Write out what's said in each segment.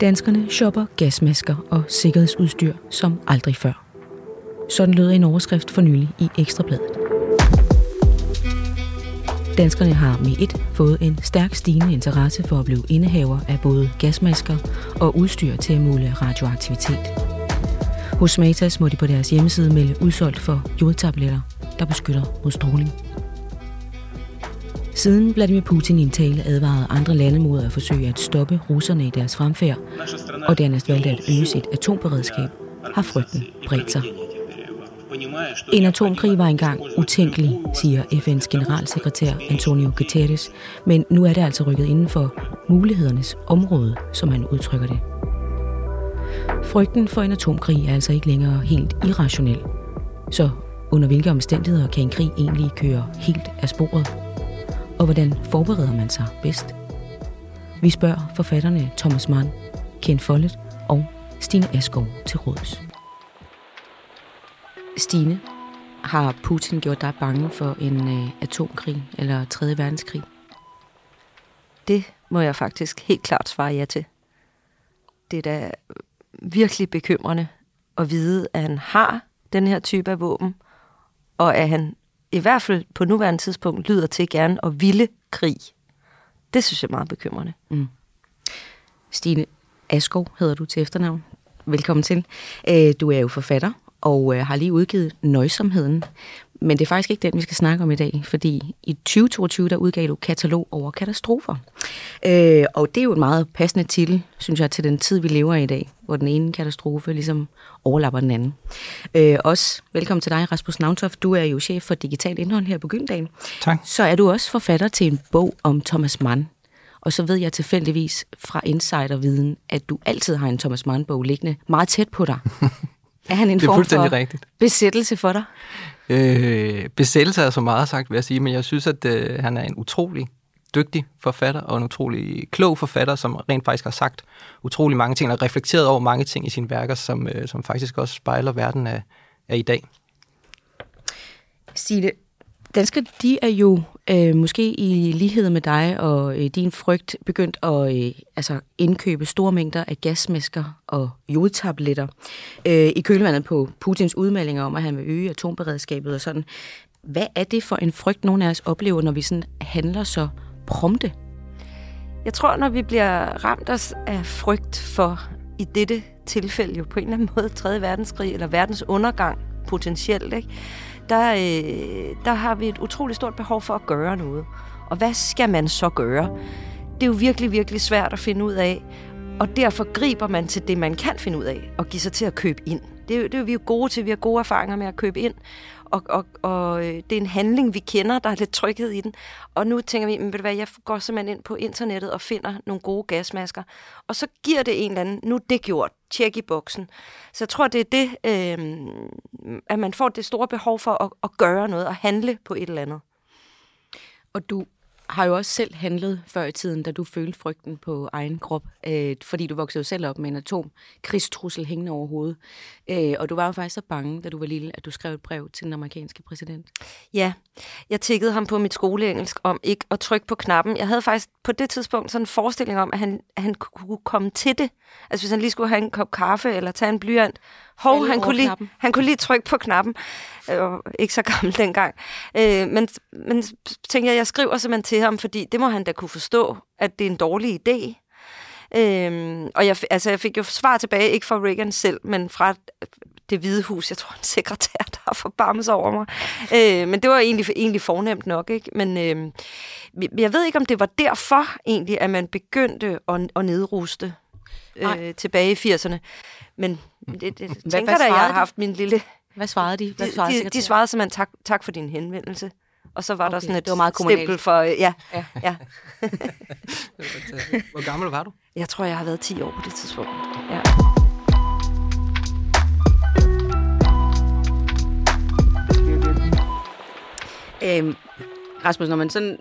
Danskerne shopper gasmasker og sikkerhedsudstyr som aldrig før. Sådan lød en overskrift for nylig i Ekstrabladet. Danskerne har med et fået en stærk stigende interesse for at blive indehaver af både gasmasker og udstyr til at måle radioaktivitet. Hos Matas må de på deres hjemmeside melde udsolgt for jodtabletter, der beskytter mod stråling. Siden Vladimir Putin i en tale advarede andre lande mod at forsøge at stoppe russerne i deres fremfærd, og dernæst valgte at øge sit atomberedskab, har frygten bredt sig. En atomkrig var engang utænkelig, siger FN's generalsekretær Antonio Guterres, men nu er det altså rykket inden for mulighedernes område, som han udtrykker det. Frygten for en atomkrig er altså ikke længere helt irrationel. Så under hvilke omstændigheder kan en krig egentlig køre helt af sporet? Og hvordan forbereder man sig bedst? Vi spørger forfatterne Thomas Mann, Ken Follett og Stine Askov til råds. Stine, har Putin gjort dig bange for en øh, atomkrig eller 3. verdenskrig? Det må jeg faktisk helt klart svare ja til. Det er da virkelig bekymrende at vide, at han har den her type af våben, og at han i hvert fald på nuværende tidspunkt lyder til gerne at ville krig. Det synes jeg er meget bekymrende. Mm. Stine Askov hedder du til efternavn. Velkommen til. Øh, du er jo forfatter og øh, har lige udgivet Nøjsomheden. Men det er faktisk ikke den, vi skal snakke om i dag, fordi i 2022, der udgav du katalog over katastrofer. Øh, og det er jo en meget passende titel, synes jeg, til den tid, vi lever i i dag, hvor den ene katastrofe ligesom overlapper den anden. Øh, også velkommen til dig, Rasmus Navntoft. Du er jo chef for digitalt indhold her på Gyldal. Tak. Så er du også forfatter til en bog om Thomas Mann. Og så ved jeg tilfældigvis fra insiderviden, at du altid har en Thomas Mann-bog liggende meget tæt på dig. Er han en det er form for rigtigt. besættelse for dig? Øh, besættelse er så meget sagt, vil jeg sige, men jeg synes, at øh, han er en utrolig dygtig forfatter og en utrolig klog forfatter, som rent faktisk har sagt utrolig mange ting og reflekteret over mange ting i sine værker, som, øh, som faktisk også spejler verden af, af i dag. Stine, Danskere, de er jo øh, måske i lighed med dig og øh, din frygt begyndt at øh, altså indkøbe store mængder af gasmasker og jodtabletter øh, i kølvandet på Putins udmeldinger om, at han vil øge atomberedskabet og sådan. Hvad er det for en frygt, nogen af os oplever, når vi sådan handler så prompte? Jeg tror, når vi bliver ramt os af frygt for, i dette tilfælde jo på en eller anden måde, 3. verdenskrig eller verdens undergang potentielt, ikke? Der, øh, der har vi et utroligt stort behov for at gøre noget. Og hvad skal man så gøre? Det er jo virkelig, virkelig svært at finde ud af, og derfor griber man til det, man kan finde ud af, og give sig til at købe ind. Det er, det er vi jo gode til. Vi har gode erfaringer med at købe ind. Og, og, og øh, det er en handling, vi kender. Der er lidt tryghed i den. Og nu tænker vi, men ved du hvad, jeg går simpelthen ind på internettet og finder nogle gode gasmasker. Og så giver det en eller anden, nu er det gjort. Tjek i boksen. Så jeg tror, det er det, øh, at man får det store behov for at, at gøre noget og handle på et eller andet. Og du har jo også selv handlet før i tiden, da du følte frygten på egen krop, øh, fordi du voksede jo selv op med en atomkrigstrussel hængende over hovedet. Øh, og du var jo faktisk så bange, da du var lille, at du skrev et brev til den amerikanske præsident. Ja, jeg tækkede ham på mit skoleengelsk om ikke at trykke på knappen. Jeg havde faktisk på det tidspunkt sådan en forestilling om, at han, at han kunne komme til det. Altså hvis han lige skulle have en kop kaffe eller tage en blyant. Hov, han kunne, lige, han kunne lige trykke på knappen. Var ikke så gammel dengang. Øh, men, men tænkte jeg, jeg skriver simpelthen til ham, fordi det må han da kunne forstå, at det er en dårlig idé. Øhm, og jeg, altså, jeg fik jo svar tilbage, ikke fra Reagan selv, men fra det hvide hus. Jeg tror, en sekretær, der har forbarmet sig over mig. Øh, men det var egentlig, egentlig fornemt nok. Ikke? Men øh, jeg ved ikke, om det var derfor egentlig, at man begyndte at, at nedruste øh, tilbage i 80'erne. Men det, det, det hvad, tænker hvad da, jeg har haft min lille... Hvad svarede de? Hvad svarede de, de, de svarede simpelthen, tak, tak for din henvendelse. Og så var okay, der sådan et det var meget stempel for... Ja, ja. ja. Hvor gammel var du? Jeg tror, jeg har været 10 år på det tidspunkt. Ja. Øhm, Rasmus, når man sådan...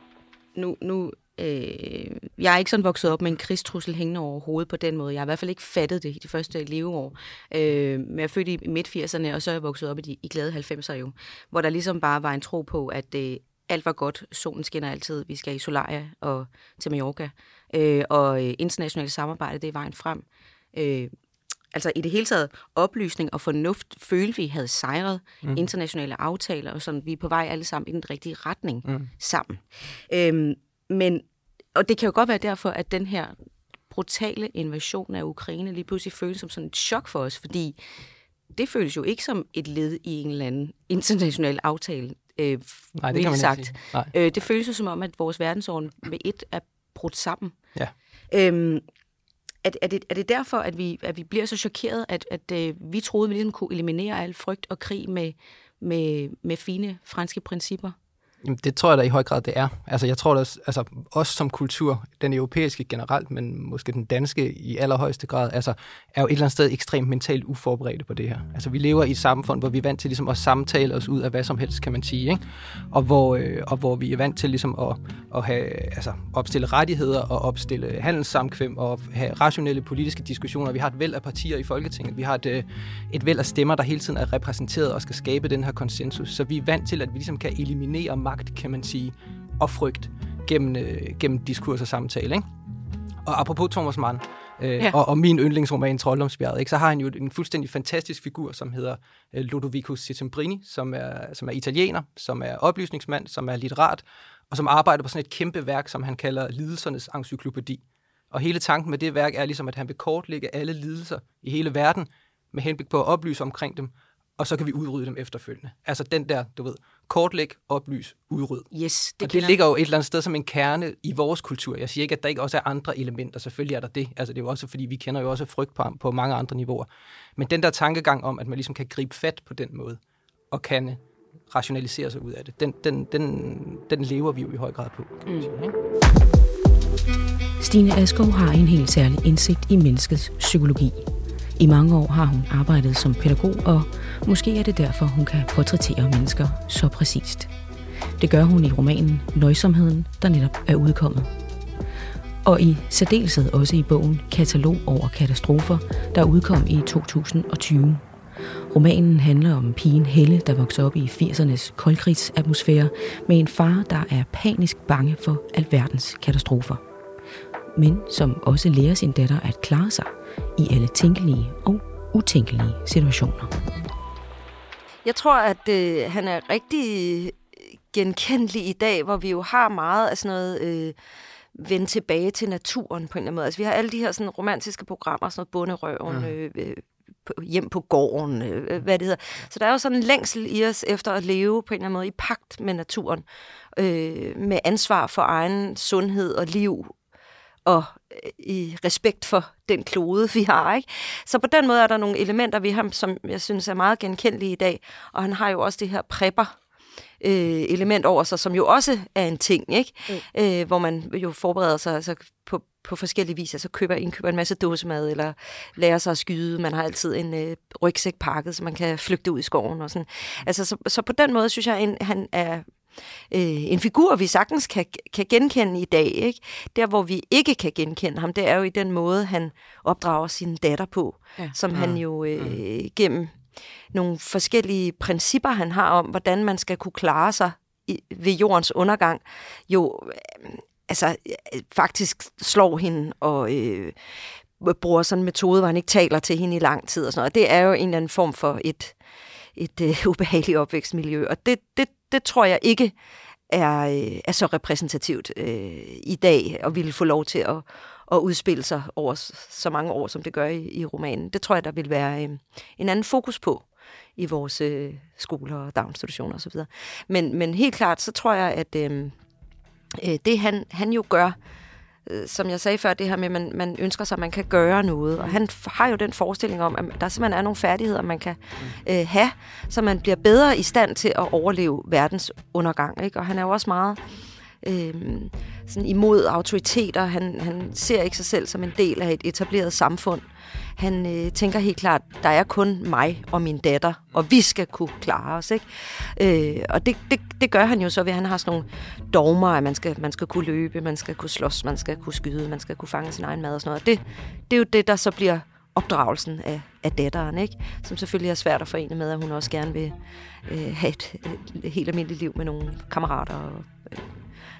Nu, nu øh, jeg er ikke sådan vokset op med en krigstrussel hængende over hovedet på den måde. Jeg har i hvert fald ikke fattet det i de første leveår. Øh, men jeg er født i midt-80'erne, og så er jeg vokset op i de i glade 90'er jo, hvor der ligesom bare var en tro på, at øh, alt var godt, solen skinner altid, vi skal i Solaria og til Mallorca. øh, og øh, internationalt samarbejde, det er vejen frem. Øh, altså i det hele taget oplysning og fornuft følte vi havde sejret mm. internationale aftaler, og sådan vi er på vej alle sammen i den rigtige retning mm. sammen. Øhm, men, og det kan jo godt være derfor, at den her brutale invasion af Ukraine lige pludselig føles som sådan et chok for os, fordi det føles jo ikke som et led i en eller anden international aftale. Øh, Nej, det kan man sagt. ikke sige. Nej. Øh, det føles jo som om, at vores verdensorden med et er brudt sammen. Ja. Øhm, er, er, det, er det derfor, at vi, at vi bliver så chokeret, at, at, øh, vi troede, vi ligesom kunne eliminere al frygt og krig med, med, med fine franske principper? Jamen, det tror jeg da i høj grad, det er. Altså, jeg tror da, altså, os som kultur, den europæiske generelt, men måske den danske i allerhøjeste grad, altså, er jo et eller andet sted ekstremt mentalt uforberedte på det her. Altså, vi lever i et samfund, hvor vi er vant til ligesom, at samtale os ud af hvad som helst, kan man sige, ikke? Og, hvor, øh, og hvor vi er vant til ligesom, at, at have, altså, opstille rettigheder og opstille handelssamkvem og have rationelle politiske diskussioner. Vi har et væld af partier i Folketinget. Vi har et, øh, et væld af stemmer, der hele tiden er repræsenteret og skal skabe den her konsensus. Så vi er vant til, at vi ligesom kan eliminere magt, kan man sige, og frygt gennem, øh, gennem diskurs og samtale. Ikke? Og apropos Thomas Mann, øh, ja. og, og min yndlingsroman Trolddomsbjerget, ikke, så har han jo en fuldstændig fantastisk figur, som hedder øh, Ludovico Settembrini, som er, som er italiener, som er oplysningsmand, som er litterat, og som arbejder på sådan et kæmpe værk, som han kalder Lidelsernes encyklopædi. Og hele tanken med det værk er ligesom, at han vil kortlægge alle lidelser i hele verden, med henblik på at oplyse omkring dem, og så kan vi udrydde dem efterfølgende. Altså den der, du ved, kortlæg, oplys, udryd. Yes, det, og det ligger jo et eller andet sted som en kerne i vores kultur. Jeg siger ikke, at der ikke også er andre elementer. Selvfølgelig er der det. Altså det er jo også, fordi vi kender jo også frygt på, på mange andre niveauer. Men den der tankegang om, at man ligesom kan gribe fat på den måde, og kan rationalisere sig ud af det, den, den, den, den lever vi jo i høj grad på. Kan mm. sige, ikke? Stine Askov har en helt særlig indsigt i menneskets psykologi. I mange år har hun arbejdet som pædagog, og måske er det derfor, hun kan portrættere mennesker så præcist. Det gør hun i romanen Nøjsomheden, der netop er udkommet. Og i særdeleshed også i bogen Katalog over katastrofer, der udkom i 2020. Romanen handler om pigen Helle, der vokser op i 80'ernes koldkrigsatmosfære med en far, der er panisk bange for alverdens katastrofer. Men som også lærer sin datter at klare sig – i alle tænkelige og utænkelige situationer. Jeg tror, at øh, han er rigtig genkendelig i dag, hvor vi jo har meget af sådan noget... Øh, vende tilbage til naturen på en eller anden måde. Altså, vi har alle de her sådan, romantiske programmer, sådan noget bunderøven, mm. øh, øh, hjem på gården, øh, hvad det hedder. Så der er jo sådan en længsel i os efter at leve på en eller anden måde i pagt med naturen, øh, med ansvar for egen sundhed og liv, og øh, i respekt for den klode, vi har. Ikke? Så på den måde er der nogle elementer ved ham, som jeg synes er meget genkendelige i dag. Og han har jo også det her prepper, øh, element over sig, som jo også er en ting, ikke? Mm. Øh, hvor man jo forbereder sig altså, på, på forskellige vis, altså køber, indkøber en masse dåsemad, eller lærer sig at skyde. Man har altid en øh, rygsæk pakket, så man kan flygte ud i skoven og sådan. Altså, så, så på den måde synes jeg, at han er øh, en figur, vi sagtens kan, kan genkende i dag. Ikke? Der, hvor vi ikke kan genkende ham, det er jo i den måde, han opdrager sin datter på, ja. som ja. han mm. jo øh, mm. gennem nogle forskellige principper, han har om, hvordan man skal kunne klare sig i, ved jordens undergang, jo øh, altså øh, faktisk slår hende og øh, bruger sådan en metode, hvor han ikke taler til hende i lang tid og sådan noget. Det er jo en eller anden form for et, et øh, ubehageligt opvækstmiljø, og det, det, det tror jeg ikke er, øh, er så repræsentativt øh, i dag, og ville få lov til at, at udspille sig over så mange år, som det gør i, i romanen. Det tror jeg, der vil være øh, en anden fokus på i vores øh, skoler og daginstitutioner osv. Men, men helt klart, så tror jeg, at øh, øh det han, han jo gør, øh, som jeg sagde før, det her med, at man, man ønsker sig, at man kan gøre noget. Og han har jo den forestilling om, at der simpelthen er nogle færdigheder, man kan øh, have, så man bliver bedre i stand til at overleve verdens undergang. Ikke? Og han er jo også meget øh, sådan imod autoriteter. Han, han ser ikke sig selv som en del af et etableret samfund. Han øh, tænker helt klart, der er kun mig og min datter, og vi skal kunne klare os. Ikke? Øh, og det, det, det gør han jo så ved, at han har sådan nogle dogmer, at man skal, man skal kunne løbe, man skal kunne slås, man skal kunne skyde, man skal kunne fange sin egen mad og sådan noget. Det, det er jo det, der så bliver opdragelsen af, af datteren, ikke? som selvfølgelig er svært at forene med, at hun også gerne vil øh, have et, et helt almindeligt liv med nogle kammerater og øh,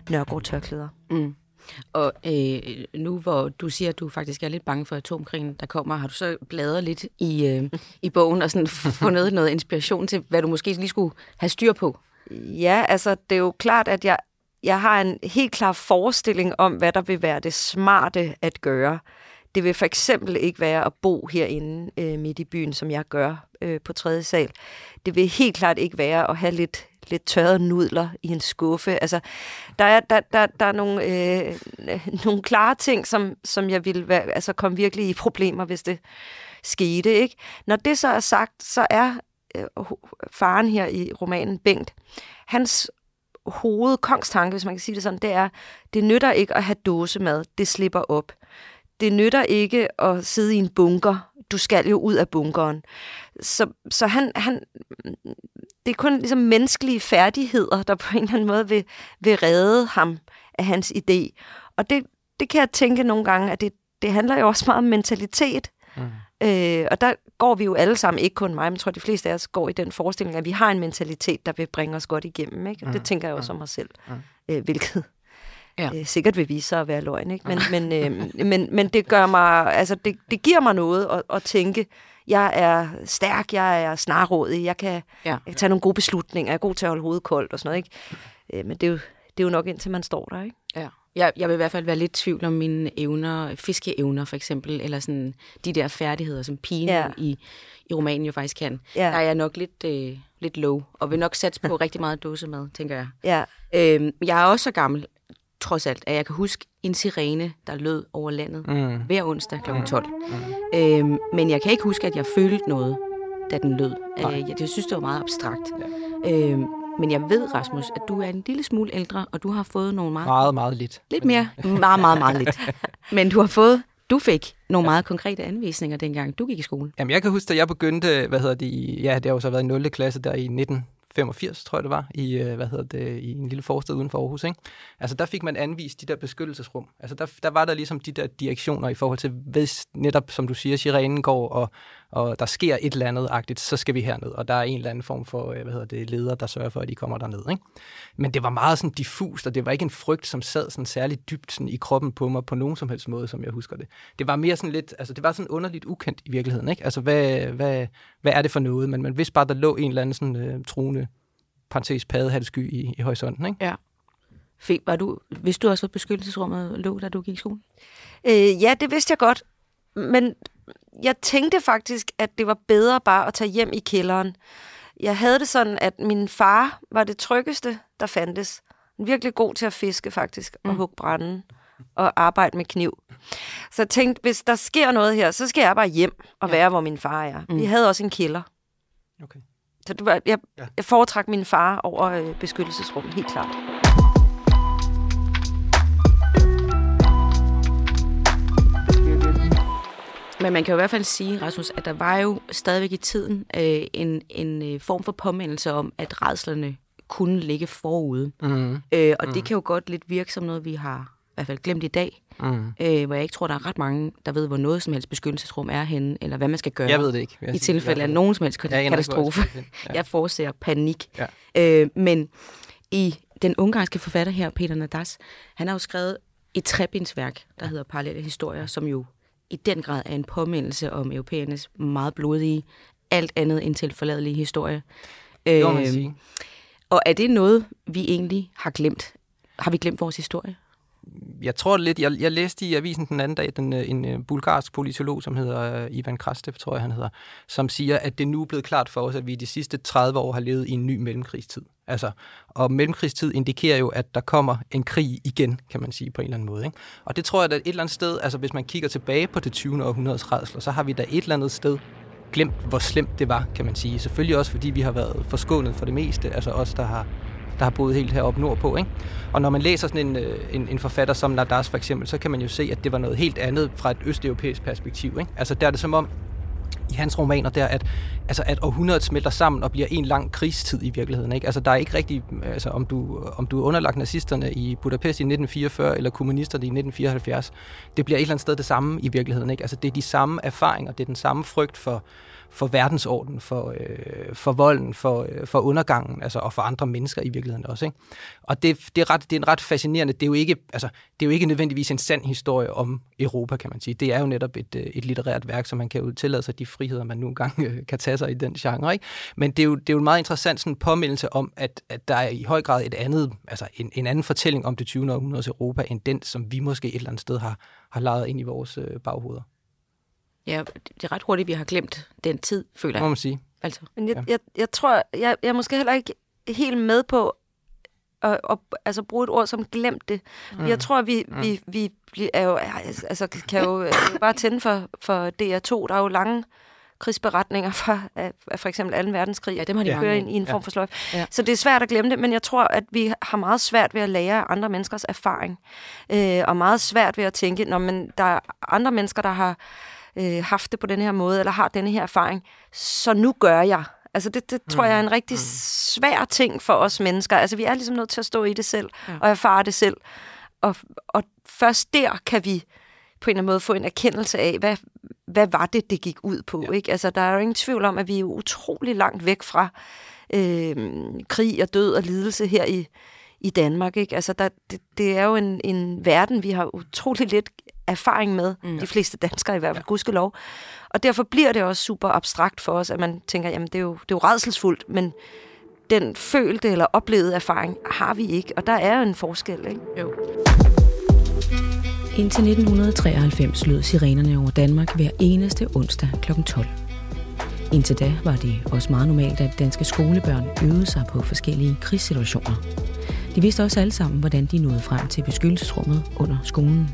nørgård tørklæder. Mm. Og øh, nu hvor du siger, at du faktisk er lidt bange for atomkrigen, der kommer, har du så bladret lidt i, øh, i bogen og sådan fundet noget inspiration til, hvad du måske lige skulle have styr på? Ja, altså det er jo klart, at jeg, jeg har en helt klar forestilling om, hvad der vil være det smarte at gøre. Det vil for eksempel ikke være at bo herinde øh, midt i byen, som jeg gør øh, på tredje sal. Det vil helt klart ikke være at have lidt, lidt tørrede nudler i en skuffe. Altså, der er, der, der, der er nogle, øh, nogle klare ting, som, som jeg ville være, altså, komme virkelig i problemer, hvis det skete. Ikke? Når det så er sagt, så er øh, faren her i romanen Bengt, hans hovedkongstanke, hvis man kan sige det sådan, det er, det nytter ikke at have dåsemad, det slipper op. Det nytter ikke at sidde i en bunker, du skal jo ud af bunkeren. Så, så han, han, det er kun ligesom menneskelige færdigheder, der på en eller anden måde vil, vil redde ham af hans idé. Og det, det kan jeg tænke nogle gange, at det, det handler jo også meget om mentalitet. Mm. Øh, og der går vi jo alle sammen, ikke kun mig, men jeg tror, de fleste af os går i den forestilling, at vi har en mentalitet, der vil bringe os godt igennem. Ikke? Og mm. det tænker jeg også mm. om mig selv, mm. øh, hvilket ja. øh, sikkert vil vise sig at være løgn. Ikke? Men, men, øh, men, men det gør mig, altså det, det giver mig noget at, at tænke, jeg er stærk, jeg er snarrådig, jeg kan, ja. jeg kan tage nogle gode beslutninger, jeg er god til at holde hovedet koldt og sådan noget. Ikke? Øh, men det er, jo, det er jo nok indtil man står der, ikke? Ja. Jeg, jeg vil i hvert fald være lidt tvivl om mine evner, fiskeevner for eksempel, eller sådan de der færdigheder, som pigen ja. i, i romanen jo faktisk kan. Ja. Der er jeg nok lidt, øh, lidt low, og vil nok satse på rigtig meget dåsemad, tænker jeg. Ja. Øhm, jeg er også så gammel, trods alt, at jeg kan huske en sirene, der lød over landet mm. hver onsdag kl. 12. Mm. Øhm, men jeg kan ikke huske, at jeg følte noget, da den lød. Øh, jeg, jeg synes, det var meget abstrakt. Ja. Øhm, men jeg ved, Rasmus, at du er en lille smule ældre, og du har fået nogle meget... Meget, meget lidt. Lidt mere. Meget, meget, meget lidt. Men du har fået... Du fik nogle meget konkrete anvisninger, dengang du gik i skole. Jamen, jeg kan huske, at jeg begyndte, hvad hedder det, ja, det har jo så været i 0. klasse der i 19, 85, tror jeg det var, i, øh, hvad hedder det, i en lille forstad uden for Aarhus. Ikke? Altså der fik man anvist de der beskyttelsesrum. Altså der, der var der ligesom de der direktioner i forhold til, hvis netop, som du siger, sirenen går, og, og der sker et eller andet agtigt, så skal vi herned. Og der er en eller anden form for, øh, hvad hedder det, leder, der sørger for, at de kommer derned. Ikke? Men det var meget sådan diffust, og det var ikke en frygt, som sad sådan særligt dybt sådan i kroppen på mig på nogen som helst måde, som jeg husker det. Det var mere sådan lidt, altså det var sådan underligt ukendt i virkeligheden. Ikke? Altså hvad, hvad, hvad er det for noget? Men man vidste bare, der lå en eller anden sådan øh, truende parentes paddehattesky i, i horisonten. Ikke? Ja. Fik, var du, vidste du også, at beskyttelsesrummet lå, da du gik i skole? Øh, ja, det vidste jeg godt. Men jeg tænkte faktisk, at det var bedre bare at tage hjem i kælderen. Jeg havde det sådan, at min far var det tryggeste, der fandtes. Virkelig god til at fiske faktisk, og mm. hugge branden og arbejde med kniv. Så jeg tænkte, hvis der sker noget her, så skal jeg bare hjem og være, hvor min far er. Mm. Vi havde også en kælder. Okay. Så det var, jeg, ja. jeg foretrak min far over øh, beskyttelsesrummet, helt klart. Men man kan jo i hvert fald sige, Rasmus, at der var jo stadigvæk i tiden øh, en, en øh, form for påmindelse om, at redslerne kunne ligge forude. Mm. Øh, og mm. det kan jo godt lidt virke som noget, vi har i hvert fald glemt i dag, mm. øh, hvor jeg ikke tror, der er ret mange, der ved, hvor noget som helst beskyttelsesrum er henne, eller hvad man skal gøre. Jeg ved det ikke. I tilfælde af nogen som helst katastrofe. Jeg, ja. jeg forser panik. Ja. Øh, men i den ungarske forfatter her, Peter Nadas, han har jo skrevet et trebindsværk, der hedder Parallelle Historier, som jo i den grad er en påmindelse om europæernes meget blodige, alt andet end tilforladelige historie. Det øh, man sige. Og er det noget, vi egentlig har glemt? Har vi glemt vores historie? jeg tror lidt, jeg, jeg læste i avisen den anden dag, den, øh, en, en øh, bulgarsk politolog, som hedder uh, Ivan Krastev, tror jeg han hedder, som siger, at det nu er blevet klart for os, at vi de sidste 30 år har levet i en ny mellemkrigstid. Altså, og mellemkrigstid indikerer jo, at der kommer en krig igen, kan man sige på en eller anden måde. Ikke? Og det tror jeg, at et eller andet sted, altså hvis man kigger tilbage på det 20. århundredes rædsler, så har vi da et eller andet sted glemt, hvor slemt det var, kan man sige. Selvfølgelig også, fordi vi har været forskånet for det meste, altså os, der har der har boet helt heroppe nordpå. Ikke? Og når man læser sådan en, øh, en, en forfatter som Nardas for eksempel, så kan man jo se, at det var noget helt andet fra et østeuropæisk perspektiv. Ikke? Altså der er det som om, i hans romaner der, at, altså, at århundredet smelter sammen og bliver en lang krigstid i virkeligheden. Ikke? Altså, der er ikke rigtig, altså, om du, om du er underlagt nazisterne i Budapest i 1944 eller kommunisterne i 1974, det bliver et eller andet sted det samme i virkeligheden. Ikke? Altså, det er de samme erfaringer, det er den samme frygt for, for verdensordenen, for, øh, for volden, for, øh, for undergangen, altså, og for andre mennesker i virkeligheden også. Ikke? Og det, det, er ret, det er en ret fascinerende, det er, jo ikke, altså, det er jo ikke nødvendigvis en sand historie om Europa, kan man sige. Det er jo netop et, øh, et litterært værk, så man kan jo tillade sig de friheder, man nu engang øh, kan tage sig i den genre. Ikke? Men det er, jo, det er jo en meget interessant sådan, påmindelse om, at, at der er i høj grad et andet, altså en, en anden fortælling om det 20. århundredes Europa, end den, som vi måske et eller andet sted har, har lejet ind i vores øh, baghoveder. Ja, det er ret hurtigt, vi har glemt den tid, føler jeg. Må man sige. Altså. Men jeg, ja. jeg, jeg tror, jeg, jeg er måske heller ikke helt med på at, at altså, bruge et ord som glemt det. Mm. Jeg tror, vi, mm. vi, vi er jo, altså, kan jo bare tænde for, for DR2. Der er jo lange krigsberetninger fra af, af for eksempel 2. verdenskrig. Ja, dem har de kører ind i en form for sløjf. Ja. Så det er svært at glemme det, men jeg tror, at vi har meget svært ved at lære andre menneskers erfaring. Øh, og meget svært ved at tænke, når men der er andre mennesker, der har øh, haft det på den her måde, eller har denne her erfaring, så nu gør jeg. Altså det, det tror jeg er en mm. rigtig mm. svær ting for os mennesker. Altså vi er ligesom nødt til at stå i det selv, ja. og erfare det selv. Og, og først der kan vi på en eller anden måde få en erkendelse af, hvad, hvad var det, det gik ud på. Ja. Ikke? Altså der er jo ingen tvivl om, at vi er utrolig langt væk fra øh, krig og død og lidelse her i, i Danmark. Ikke? Altså der, det, det er jo en, en verden, vi har utrolig lidt erfaring med, mm. de fleste danskere i hvert fald, ja. gudskelov. Og derfor bliver det også super abstrakt for os, at man tænker, jamen det er jo, det er jo redselsfuldt, men den følte eller oplevede erfaring har vi ikke, og der er jo en forskel, ikke? Jo. Indtil 1993 lød sirenerne over Danmark hver eneste onsdag kl. 12. Indtil da var det også meget normalt, at danske skolebørn øvede sig på forskellige krigssituationer. De vidste også alle sammen, hvordan de nåede frem til beskyttelsesrummet under skolen.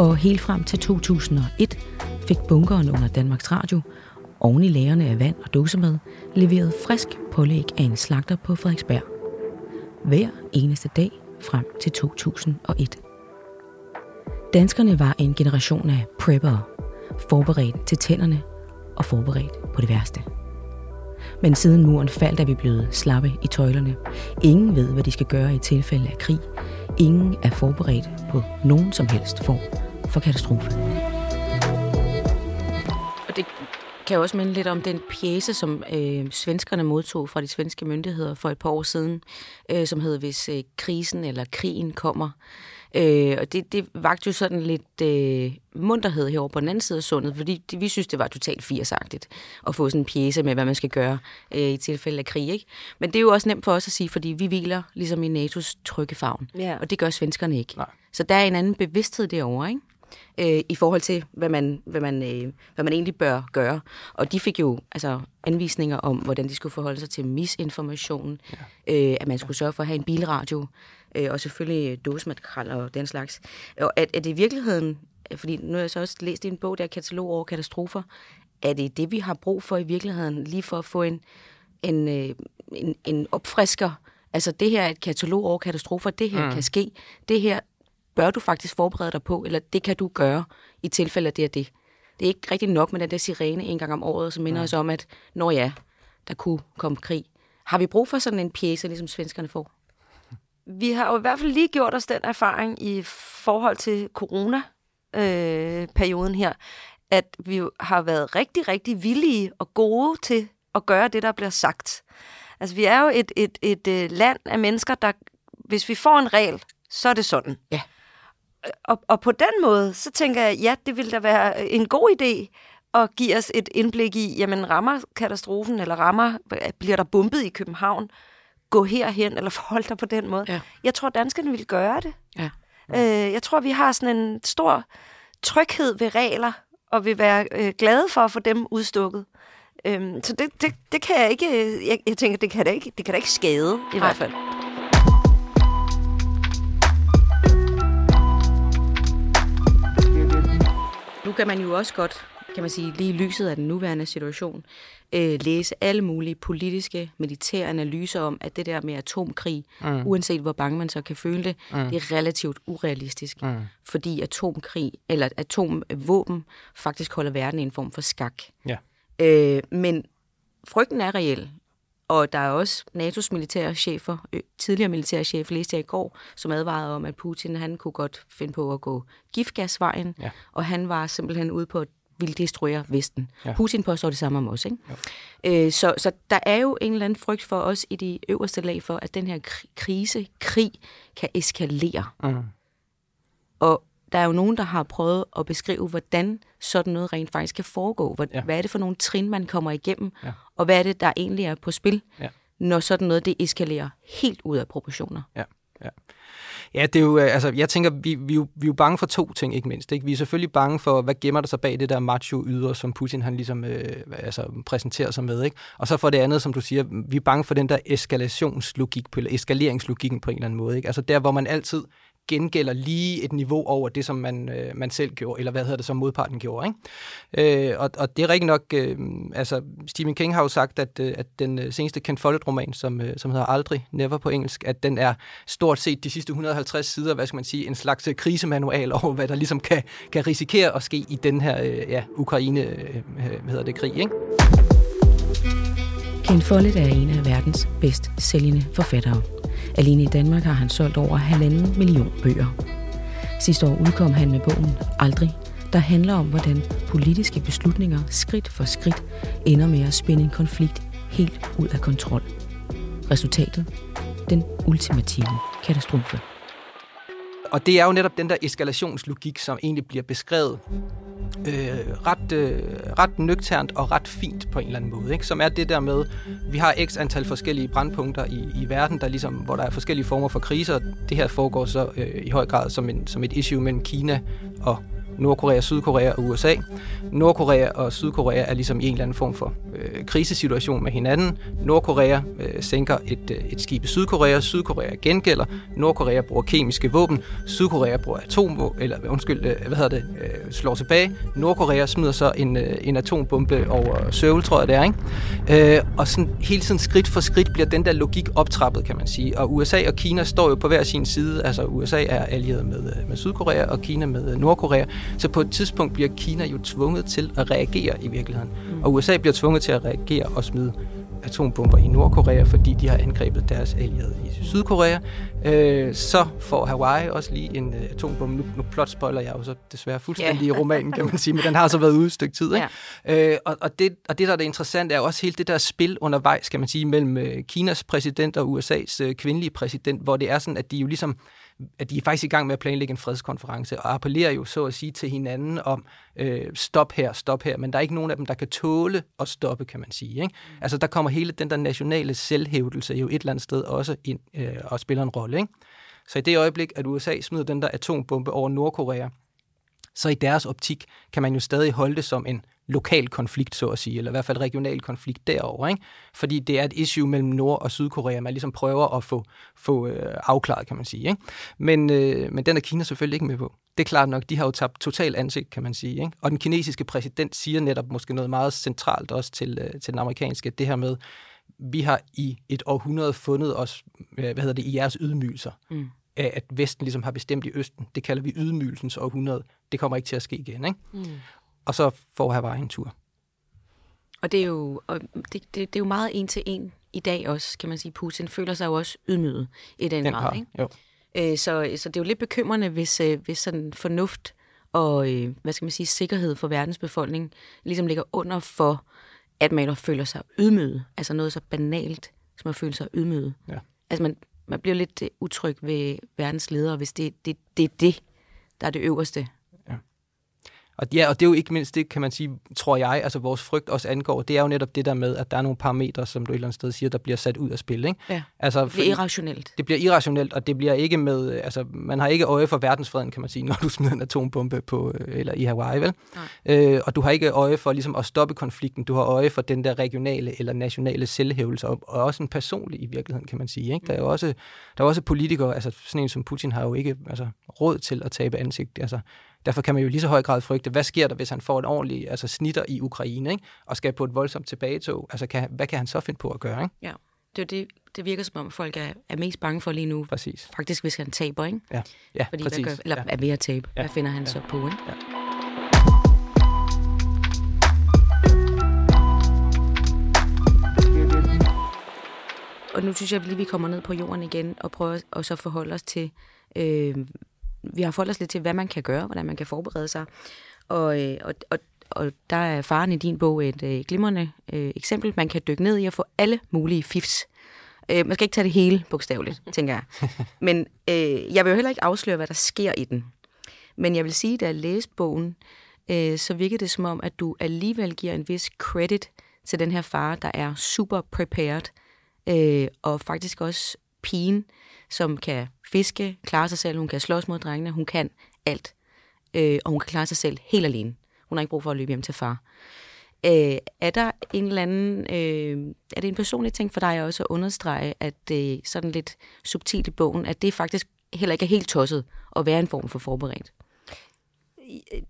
Og helt frem til 2001 fik bunkeren under Danmarks Radio, oven i lagerne af vand og dåsemad, leveret frisk pålæg af en slagter på Frederiksberg. Hver eneste dag frem til 2001. Danskerne var en generation af prepper, forberedt til tænderne og forberedt på det værste. Men siden muren faldt, er vi blevet slappe i tøjlerne. Ingen ved, hvad de skal gøre i tilfælde af krig. Ingen er forberedt på nogen som helst form for katastrofe. Og det kan også minde lidt om den pjæse, som øh, svenskerne modtog fra de svenske myndigheder for et par år siden, øh, som hedder Hvis øh, krisen eller krigen kommer. Øh, og det, det vagte jo sådan lidt øh, munterhed herover på den anden side af sundet, fordi det, vi synes, det var totalt firsagtigt at få sådan en pjæse med, hvad man skal gøre øh, i tilfælde af krig. Ikke? Men det er jo også nemt for os at sige, fordi vi hviler ligesom i NATO's trygge favn, ja. og det gør svenskerne ikke. Nej. Så der er en anden bevidsthed derovre, ikke? Øh, i forhold til, hvad man, hvad, man, øh, hvad man egentlig bør gøre. Og de fik jo altså, anvisninger om, hvordan de skulle forholde sig til misinformation, ja. øh, at man skulle sørge for at have en bilradio, øh, og selvfølgelig dåsematkral og den slags. Og at, at det i virkeligheden, fordi nu har jeg så også læst i en bog, der er katalog over katastrofer, er det det, vi har brug for i virkeligheden, lige for at få en, en, øh, en, en opfrisker. Altså det her er et katalog over katastrofer, det her mm. kan ske, det her bør du faktisk forberede dig på, eller det kan du gøre i tilfælde af det og det. Det er ikke rigtig nok med den der sirene en gang om året, som minder ja. os om, at når ja, der kunne komme krig. Har vi brug for sådan en pjæse, ligesom svenskerne får? Vi har jo i hvert fald lige gjort os den erfaring i forhold til corona-perioden øh, her, at vi har været rigtig, rigtig villige og gode til at gøre det, der bliver sagt. Altså, vi er jo et, et, et, et øh, land af mennesker, der, hvis vi får en regel, så er det sådan. Ja og, og på den måde, så tænker jeg, ja, det ville da være en god idé at give os et indblik i, jamen rammer katastrofen, eller rammer, bliver der bumpet i København, gå herhen, eller forhold dig på den måde. Ja. Jeg tror, danskerne vil gøre det. Ja. Øh, jeg tror, vi har sådan en stor tryghed ved regler, og vil være øh, glade for at få dem udstukket. Øhm, så det, det, det kan jeg ikke, jeg, jeg tænker, det kan da ikke, det kan da ikke skade, i Nej. hvert fald. Kan man jo også godt, kan man sige, lige i lyset af den nuværende situation, øh, læse alle mulige politiske, militære analyser om, at det der med atomkrig, mm. uanset hvor bange man så kan føle det, mm. det er relativt urealistisk. Mm. Fordi atomkrig, eller atomvåben, faktisk holder verden i en form for skak. Ja. Øh, men frygten er reel, og der er også NATO's militære chefer, tidligere militære chef, læste jeg i går, som advarede om, at Putin han kunne godt finde på at gå giftgasvejen, ja. og han var simpelthen ude på et ville destruere Vesten. Ja. Putin påstår det samme om os. Ikke? Øh, så, så der er jo en eller anden frygt for os i de øverste lag for, at den her krise, krig, kan eskalere. Mm. Og der er jo nogen, der har prøvet at beskrive, hvordan sådan noget rent faktisk kan foregå. Hvad, ja. hvad er det for nogle trin, man kommer igennem, ja. og hvad er det, der egentlig er på spil, ja. når sådan noget det eskalerer helt ud af proportioner. Ja, ja. Ja, det er jo, øh, altså, jeg tænker, vi, vi, vi er jo bange for to ting, ikke mindst. Ikke? Vi er selvfølgelig bange for, hvad gemmer der sig bag det der macho-yder, som Putin han ligesom øh, altså, præsenterer sig med. Ikke? Og så for det andet, som du siger, vi er bange for den der eskalationslogik, eller eskaleringslogikken på en eller anden måde. Ikke? Altså der, hvor man altid gengælder lige et niveau over det, som man, øh, man selv gjorde, eller hvad hedder det, som modparten gjorde. Ikke? Øh, og, og det er rigtig nok, øh, altså Stephen King har jo sagt, at, øh, at den øh, seneste Ken Follett-roman, som, øh, som hedder Aldrig, Never på engelsk, at den er stort set de sidste 150 sider, hvad skal man sige, en slags øh, krisemanual over, hvad der ligesom kan, kan risikere at ske i den her øh, ja, Ukraine, øh, øh hvad hedder det, krig. Ikke? Ken Follett er en af verdens bedst sælgende forfattere. Alene i Danmark har han solgt over halvanden million bøger. Sidste år udkom han med bogen Aldrig, der handler om, hvordan politiske beslutninger skridt for skridt ender med at spænde en konflikt helt ud af kontrol. Resultatet? Den ultimative katastrofe. Og det er jo netop den der eskalationslogik, som egentlig bliver beskrevet øh, ret, øh, ret nøgternt og ret fint på en eller anden måde. Ikke? Som er det der med, vi har x antal forskellige brandpunkter i, i verden, der ligesom, hvor der er forskellige former for kriser. Det her foregår så øh, i høj grad som, en, som et issue mellem Kina og Nordkorea, Sydkorea og USA. Nordkorea og Sydkorea er ligesom i en eller anden form for øh, krisesituation med hinanden. Nordkorea øh, sænker et, øh, et skib i Sydkorea, Sydkorea gengælder, Nordkorea bruger kemiske våben, Sydkorea bruger atomvåben, eller øh, undskyld, øh, hvad hedder det, øh, slår tilbage. Nordkorea smider så en, øh, en atombombe over Seoul, tror jeg det er, ikke? Øh, og sådan hele tiden skridt for skridt bliver den der logik optrappet, kan man sige. Og USA og Kina står jo på hver sin side. Altså USA er allieret med, øh, med Sydkorea, og Kina med øh, Nordkorea. Så på et tidspunkt bliver Kina jo tvunget til at reagere i virkeligheden. Mm. Og USA bliver tvunget til at reagere og smide atombomber i Nordkorea, fordi de har angrebet deres allierede i Sydkorea. Øh, så får Hawaii også lige en øh, atombombe. Nu, nu plot spoiler jeg jo så desværre fuldstændig yeah. i romanen, kan man sige, men den har så været ude et stykke tid. Ikke? Yeah. Øh, og, og, det, og det, der er det interessante, er også hele det der spil undervejs, kan man sige, mellem øh, Kinas præsident og USA's øh, kvindelige præsident, hvor det er sådan, at de jo ligesom at de er faktisk i gang med at planlægge en fredskonference, og appellerer jo så at sige til hinanden om, øh, stop her, stop her, men der er ikke nogen af dem, der kan tåle at stoppe, kan man sige. Ikke? Mm. Altså der kommer hele den der nationale selvhævdelse jo et eller andet sted også ind øh, og spiller en rolle. Ikke? Så i det øjeblik, at USA smider den der atombombe over Nordkorea, så i deres optik kan man jo stadig holde det som en lokal konflikt, så at sige, eller i hvert fald regional konflikt derover, ikke? Fordi det er et issue mellem Nord- og Sydkorea, man ligesom prøver at få, få øh, afklaret, kan man sige. Ikke? Men, øh, men den er Kina selvfølgelig ikke med på. Det er klart nok, de har jo tabt total ansigt, kan man sige. Ikke? Og den kinesiske præsident siger netop måske noget meget centralt også til, øh, til den amerikanske, det her med, vi har i et århundrede fundet os, øh, hvad hedder det, i jeres ydmygelser. Mm af, at Vesten ligesom har bestemt i Østen. Det kalder vi ydmygelsens århundrede. Det kommer ikke til at ske igen. Ikke? Mm og så får Hawaii en tur. Og det er jo, og det, det, det er jo meget en til en i dag også, kan man sige. Putin føler sig jo også ydmyget i den, den grad. Har, ikke? Jo. Øh, så, så det er jo lidt bekymrende, hvis, øh, hvis sådan fornuft og øh, hvad skal man sige, sikkerhed for verdens befolkning ligesom ligger under for, at man føler sig ydmyget. Altså noget så banalt, som at føle sig ydmyget. Ja. Altså man, man bliver lidt utryg ved verdens ledere, hvis det, det, det er det, der er det øverste og ja, og det er jo ikke mindst det, kan man sige, tror jeg, altså vores frygt også angår, det er jo netop det der med, at der er nogle parametre, som du et eller andet sted siger, der bliver sat ud af spil. Ikke? Ja, altså, det bliver irrationelt. Det bliver irrationelt, og det bliver ikke med, altså man har ikke øje for verdensfreden, kan man sige, når du smider en atombombe på, eller i Hawaii, vel? Øh, og du har ikke øje for ligesom at stoppe konflikten, du har øje for den der regionale eller nationale selvhævelse, og, og også en personlig i virkeligheden, kan man sige. Ikke? Der er jo også, der er også politikere, altså sådan en som Putin har jo ikke altså, råd til at tabe ansigt. Altså, Derfor kan man jo lige så høj grad frygte, hvad sker der, hvis han får en ordentlig altså, snitter i Ukraine, ikke? og skal på et voldsomt tilbagetog? Altså, kan, hvad kan han så finde på at gøre? Ikke? Ja, det er det, det virker som om, folk er, er mest bange for lige nu. Præcis. Faktisk, hvis han taber, ikke? Ja, ja Fordi, præcis. Hvad gør, eller ja. er ved at tabe. Ja. Hvad finder han ja. så på, ikke? Ja. Og nu synes jeg lige, vi kommer ned på jorden igen og prøver at så forholde os til øh, vi har forholdt os lidt til, hvad man kan gøre, hvordan man kan forberede sig. Og, øh, og, og, og der er faren i din bog et øh, glimrende øh, eksempel. Man kan dykke ned i at få alle mulige fifs. Øh, man skal ikke tage det hele bogstaveligt, tænker jeg. Men øh, jeg vil jo heller ikke afsløre, hvad der sker i den. Men jeg vil sige, da jeg læste bogen, øh, så virker det som om, at du alligevel giver en vis credit til den her far, der er super prepared, øh, og faktisk også pigen, som kan fiske, klare sig selv, hun kan slås mod drengene, hun kan alt. Øh, og hun kan klare sig selv helt alene. Hun har ikke brug for at løbe hjem til far. Øh, er der en eller anden, øh, er det en personlig ting for dig også at understrege, at det øh, sådan lidt subtilt i bogen, at det faktisk heller ikke er helt tosset at være en form for forberedt? Øh,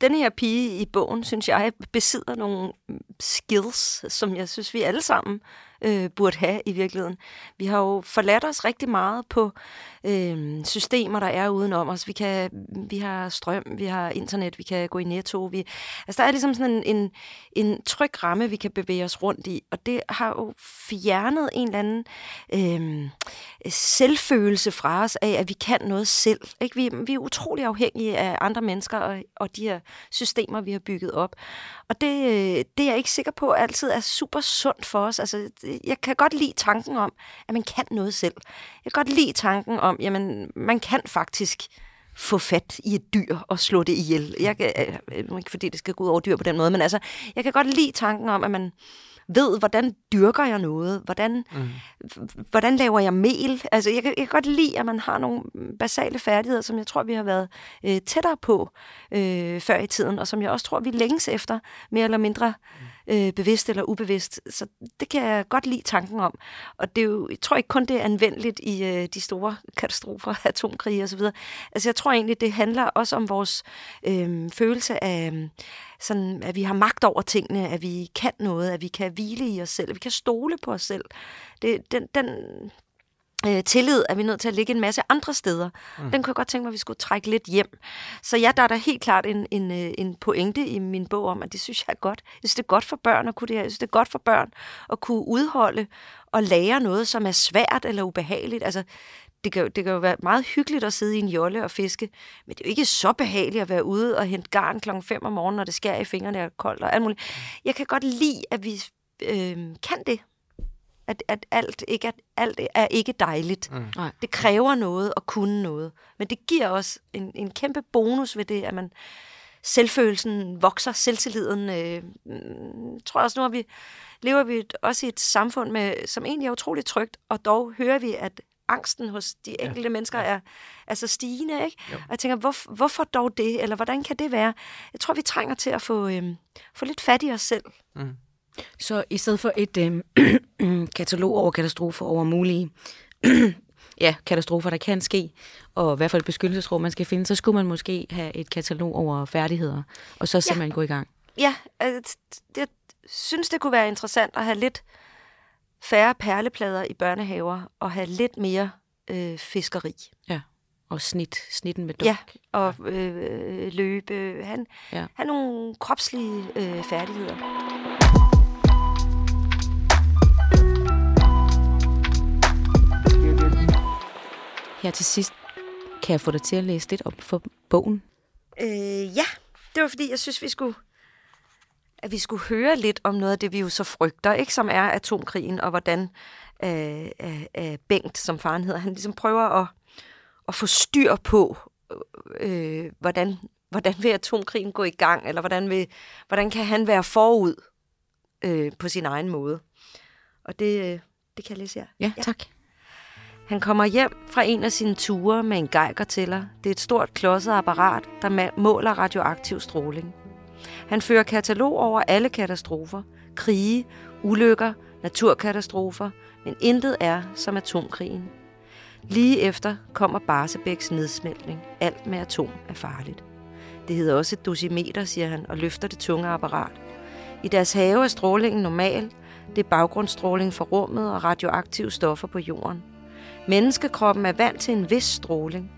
den her pige i bogen, synes jeg, besidder nogle skills, som jeg synes, vi alle sammen øh, burde have i virkeligheden. Vi har jo forladt os rigtig meget på øh, systemer, der er udenom os. Vi, kan, vi har strøm, vi har internet, vi kan gå i netto. Vi, altså, der er ligesom sådan en, en, en tryg ramme, vi kan bevæge os rundt i, og det har jo fjernet en eller anden øh, selvfølelse fra os af, at vi kan noget selv. Ikke? Vi, vi er utrolig afhængige af andre mennesker og, og de her systemer, vi har bygget op. Og det, øh, det er jeg ikke sikker på altid er super sundt for os. Altså, jeg kan godt lide tanken om, at man kan noget selv. Jeg kan godt lide tanken om, jamen, man kan faktisk få fat i et dyr og slå det ihjel. Jeg kan, øh, ikke fordi det skal gå ud over dyr på den måde, men altså, jeg kan godt lide tanken om, at man ved, hvordan dyrker jeg noget, hvordan, mm. hvordan laver jeg mel. Altså, jeg kan, jeg kan godt lide, at man har nogle basale færdigheder, som jeg tror, vi har været øh, tættere på øh, før i tiden, og som jeg også tror, vi længes efter, mere eller mindre øh, bevidst eller ubevidst. Så det kan jeg godt lide tanken om. Og det er jo, jeg tror ikke kun, det er anvendeligt i øh, de store katastrofer, atomkrige osv. Altså, jeg tror egentlig, det handler også om vores øh, følelse af øh, sådan, at vi har magt over tingene, at vi kan noget, at vi kan hvile i os selv, at vi kan stole på os selv. Det, den, den øh, tillid er vi nødt til at ligge en masse andre steder. Mm. Den kunne jeg godt tænke mig, at vi skulle trække lidt hjem. Så ja, der er der helt klart en, en, øh, en pointe i min bog om, at det synes jeg er godt. Jeg synes, det er godt for børn at kunne det her. Jeg synes, det er godt for børn at kunne udholde og lære noget, som er svært eller ubehageligt. Altså, det kan, det kan jo være meget hyggeligt at sidde i en jolle og fiske, men det er jo ikke så behageligt at være ude og hente garn klokken 5 om morgenen, når det skærer i fingrene og koldt og alt muligt. Jeg kan godt lide, at vi øh, kan det. At, at alt, ikke, at alt er ikke dejligt. Mm. Det kræver noget at kunne noget. Men det giver os en, en kæmpe bonus ved det, at man selvfølelsen vokser, selvtilliden. Øh, mm, tror jeg også nu, at vi lever vi også i et samfund, med, som egentlig er utroligt trygt, og dog hører vi, at angsten hos de enkelte ja. mennesker er altså stigende. Ikke? Og jeg tænker, hvor, hvorfor dog det? Eller hvordan kan det være? Jeg tror, vi trænger til at få, øhm, få lidt fat i os selv. Mm. Så i stedet for et øhm, katalog over katastrofer over mulige ja, katastrofer, der kan ske, og i hvert fald beskyttelsesrum, man skal finde, så skulle man måske have et katalog over færdigheder, og så simpelthen ja. gå i gang. Ja, altså, jeg synes, det kunne være interessant at have lidt færre perleplader i børnehaver og have lidt mere øh, fiskeri. Ja, og snit, snitten med duk. Ja, og øh, løbe. Han ja. har nogle kropslige øh, færdigheder. Her til sidst, kan jeg få dig til at læse lidt op for bogen? Øh, ja, det var fordi, jeg synes, vi skulle at vi skulle høre lidt om noget af det, vi jo så frygter, ikke, som er atomkrigen, og hvordan øh, øh, Bengt, som faren hedder, han ligesom prøver at, at få styr på, øh, hvordan, hvordan vil atomkrigen gå i gang, eller hvordan, vil, hvordan kan han være forud øh, på sin egen måde. Og det, øh, det kan jeg læse her. Ja, ja, tak. Han kommer hjem fra en af sine ture med en geigertæller. Det er et stort klodset apparat, der måler radioaktiv stråling. Han fører katalog over alle katastrofer, krige, ulykker, naturkatastrofer, men intet er som atomkrigen. Lige efter kommer Barsebæks nedsmeltning. Alt med atom er farligt. Det hedder også et dosimeter, siger han, og løfter det tunge apparat. I deres have er strålingen normal. Det er baggrundsstråling fra rummet og radioaktive stoffer på jorden. Menneskekroppen er vant til en vis stråling.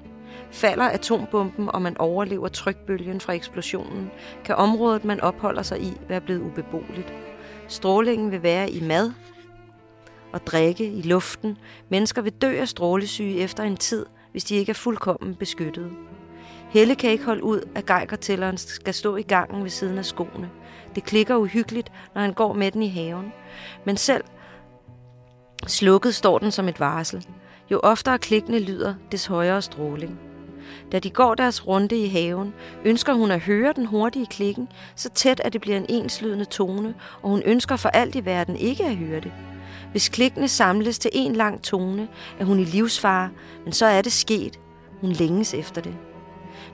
Falder atombomben, og man overlever trykbølgen fra eksplosionen, kan området, man opholder sig i, være blevet ubeboeligt. Strålingen vil være i mad og drikke, i luften. Mennesker vil dø af strålesyge efter en tid, hvis de ikke er fuldkommen beskyttet. Helle kan ikke holde ud, at geigertælleren skal stå i gangen ved siden af skoene. Det klikker uhyggeligt, når han går med den i haven. Men selv slukket står den som et varsel. Jo oftere klikkende lyder, des højere stråling. Da de går deres runde i haven, ønsker hun at høre den hurtige klikken, så tæt at det bliver en enslydende tone, og hun ønsker for alt i verden ikke at høre det. Hvis klikkene samles til en lang tone, er hun i livsfare, men så er det sket. Hun længes efter det.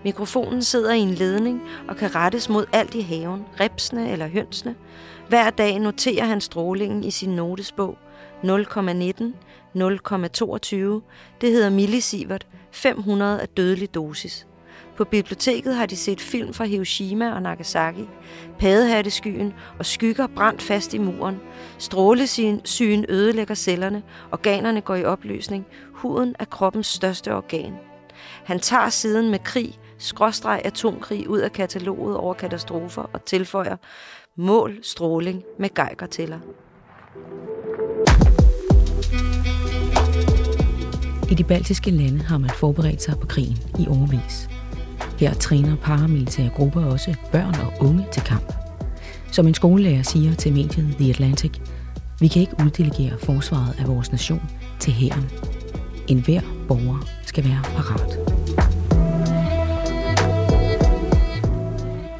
Mikrofonen sidder i en ledning og kan rettes mod alt i haven, ripsene eller hønsene. Hver dag noterer han strålingen i sin notesbog. 0,19, 0,22. Det hedder millisievert, 500 af dødelig dosis. På biblioteket har de set film fra Hiroshima og Nagasaki, skyen og skygger brændt fast i muren. Strålesygen ødelægger cellerne, organerne går i opløsning, huden er kroppens største organ. Han tager siden med krig, skråstreg atomkrig ud af kataloget over katastrofer og tilføjer mål stråling med geigertæller. I de baltiske lande har man forberedt sig på krigen i overvis. Her træner paramilitære grupper også børn og unge til kamp. Som en skolelærer siger til mediet The Atlantic, vi kan ikke uddelegere forsvaret af vores nation til hæren. En hver borger skal være parat.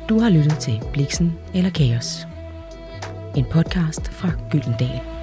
Du har lyttet til Bliksen eller Kaos. En podcast fra Gyldendal.